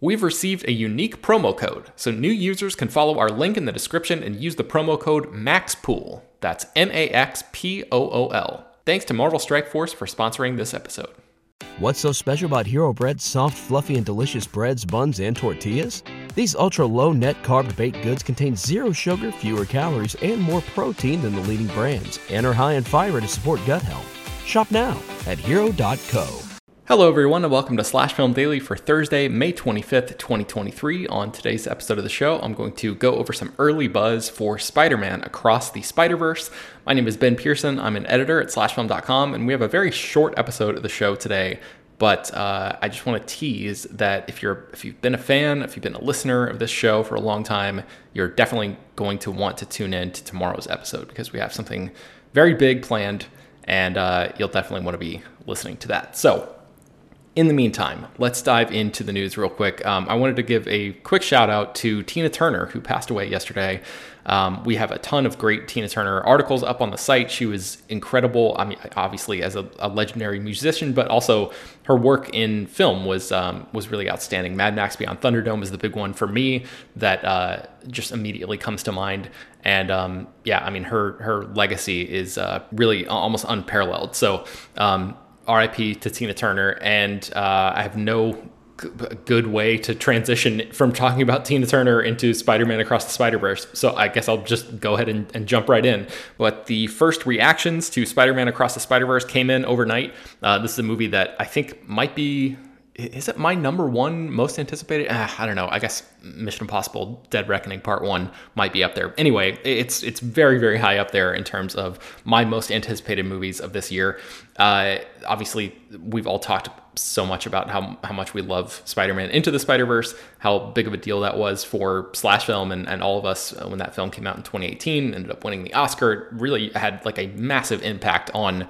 We've received a unique promo code, so new users can follow our link in the description and use the promo code MAXPOOL. That's M A X P O O L. Thanks to Marvel Strike Force for sponsoring this episode. What's so special about Hero Bread's soft, fluffy, and delicious breads, buns, and tortillas? These ultra low net carb baked goods contain zero sugar, fewer calories, and more protein than the leading brands, and are high in fiber to support gut health. Shop now at hero.co. Hello, everyone, and welcome to Slash Film Daily for Thursday, May 25th, 2023. On today's episode of the show, I'm going to go over some early buzz for Spider Man Across the Spider Verse. My name is Ben Pearson. I'm an editor at slashfilm.com, and we have a very short episode of the show today. But uh, I just want to tease that if you're if you've been a fan, if you've been a listener of this show for a long time, you're definitely going to want to tune in to tomorrow's episode because we have something very big planned, and uh, you'll definitely want to be listening to that. So in the meantime, let's dive into the news real quick. Um, I wanted to give a quick shout out to Tina Turner, who passed away yesterday. Um, we have a ton of great Tina Turner articles up on the site. She was incredible. I mean, obviously as a, a legendary musician, but also her work in film was um, was really outstanding. Mad Max Beyond Thunderdome is the big one for me that uh, just immediately comes to mind. And um, yeah, I mean, her her legacy is uh, really almost unparalleled. So um, RIP to Tina Turner, and uh, I have no g- good way to transition from talking about Tina Turner into Spider Man Across the Spider Verse. So I guess I'll just go ahead and, and, jump right in. But the first reactions to Spider Man Across the Spider Verse came in overnight. Uh, this is a movie that I think might be is it my number one most anticipated? Ah, I don't know. I guess Mission Impossible: Dead Reckoning Part One might be up there. Anyway, it's it's very very high up there in terms of my most anticipated movies of this year. Uh, obviously, we've all talked so much about how how much we love Spider-Man Into the Spider-Verse, how big of a deal that was for Slash Film and, and all of us when that film came out in 2018, ended up winning the Oscar. It really had like a massive impact on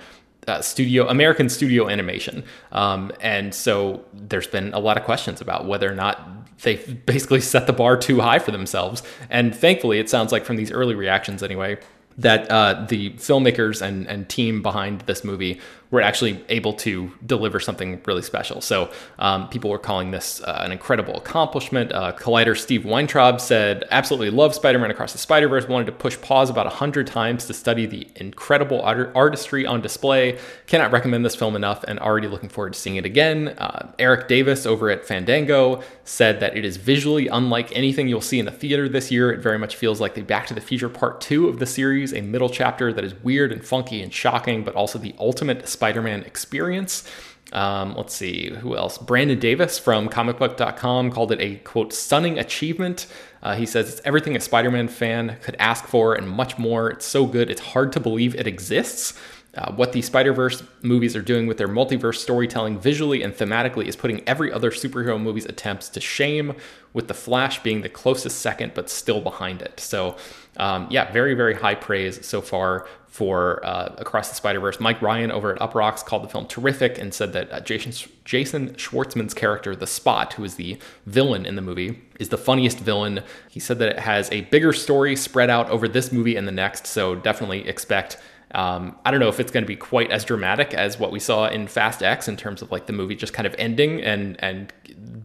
uh, studio American studio animation, um, and so there's been a lot of questions about whether or not they've basically set the bar too high for themselves. And thankfully, it sounds like from these early reactions anyway, that uh, the filmmakers and, and team behind this movie were actually able to deliver something really special. So um, people were calling this uh, an incredible accomplishment. Uh, Collider Steve Weintraub said, absolutely love Spider-Man Across the Spider-Verse, wanted to push pause about 100 times to study the incredible art- artistry on display. Cannot recommend this film enough and already looking forward to seeing it again. Uh, Eric Davis over at Fandango said that it is visually unlike anything you'll see in a theater this year. It very much feels like the Back to the Future Part 2 of the series, a middle chapter that is weird and funky and shocking, but also the ultimate Spider Man experience. Um, let's see, who else? Brandon Davis from comicbook.com called it a quote, stunning achievement. Uh, he says it's everything a Spider Man fan could ask for and much more. It's so good, it's hard to believe it exists. Uh, what the Spider Verse movies are doing with their multiverse storytelling visually and thematically is putting every other superhero movie's attempts to shame, with The Flash being the closest second, but still behind it. So, um, yeah, very, very high praise so far for uh, Across the Spider Verse. Mike Ryan over at Uproxx called the film terrific and said that uh, Jason, Jason Schwartzman's character, the Spot, who is the villain in the movie, is the funniest villain. He said that it has a bigger story spread out over this movie and the next, so definitely expect um, I don't know if it's going to be quite as dramatic as what we saw in Fast X in terms of like the movie just kind of ending and and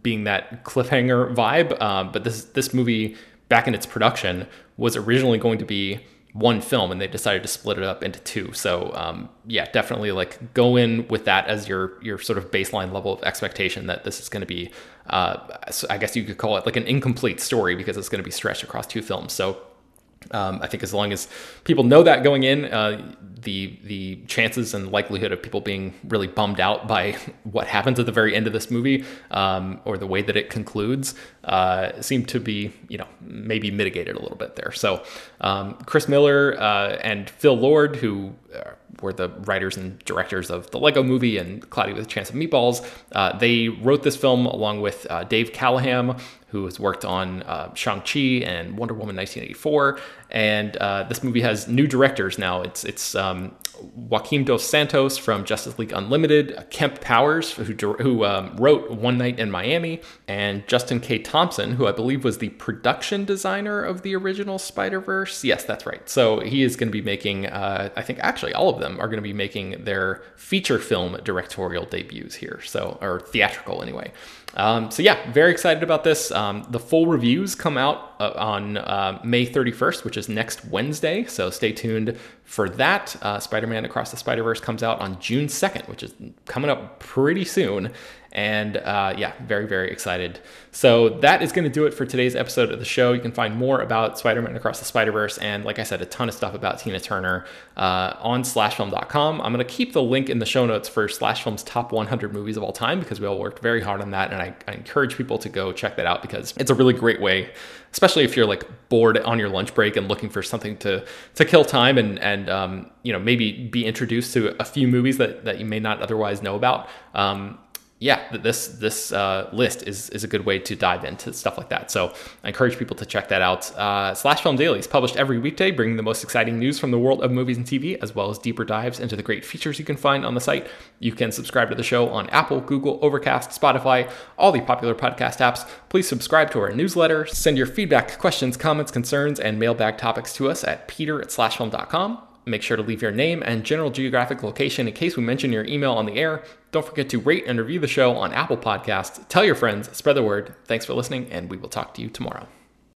being that cliffhanger vibe. Um, but this this movie back in its production was originally going to be one film and they decided to split it up into two. So um, yeah definitely like go in with that as your your sort of baseline level of expectation that this is going to be uh, i guess you could call it like an incomplete story because it's going to be stretched across two films. So Um, I think as long as people know that going in, uh, the the chances and likelihood of people being really bummed out by what happens at the very end of this movie um, or the way that it concludes uh, seem to be you know maybe mitigated a little bit there. So um, Chris Miller uh, and Phil Lord, who were the writers and directors of the Lego Movie and Cloudy with a Chance of Meatballs, uh, they wrote this film along with uh, Dave Callaham, who has worked on uh, Shang-Chi and Wonder Woman 1984. And uh, this movie has new directors now. It's it's um, Joaquim Dos Santos from Justice League Unlimited, Kemp Powers, who, who um, wrote One Night in Miami, and Justin K. Thompson, who I believe was the production designer of the original Spider Verse. Yes, that's right. So he is going to be making, uh, I think actually all of them are going to be making their feature film directorial debuts here. So, or theatrical anyway. Um, so yeah, very excited about this. Um, the full reviews come out uh, on uh, May 31st, which is next Wednesday. So stay tuned for that. Uh, Spider-Man Across the Spider-Verse comes out on June 2nd, which is coming up pretty soon. And uh, yeah, very, very excited. So that is going to do it for today's episode of the show. You can find more about Spider Man Across the Spider Verse and, like I said, a ton of stuff about Tina Turner uh, on slashfilm.com. I'm going to keep the link in the show notes for Slashfilm's top 100 movies of all time because we all worked very hard on that. And I, I encourage people to go check that out because it's a really great way, especially if you're like bored on your lunch break and looking for something to, to kill time and, and um, you know, maybe be introduced to a few movies that, that you may not otherwise know about. Um, yeah, this this uh, list is is a good way to dive into stuff like that. So I encourage people to check that out. Uh, Slash Film Daily is published every weekday, bringing the most exciting news from the world of movies and TV, as well as deeper dives into the great features you can find on the site. You can subscribe to the show on Apple, Google, Overcast, Spotify, all the popular podcast apps. Please subscribe to our newsletter. Send your feedback, questions, comments, concerns, and mailbag topics to us at peter at slashfilm.com. Make sure to leave your name and general geographic location in case we mention your email on the air. Don't forget to rate and review the show on Apple Podcasts. Tell your friends, spread the word. Thanks for listening, and we will talk to you tomorrow.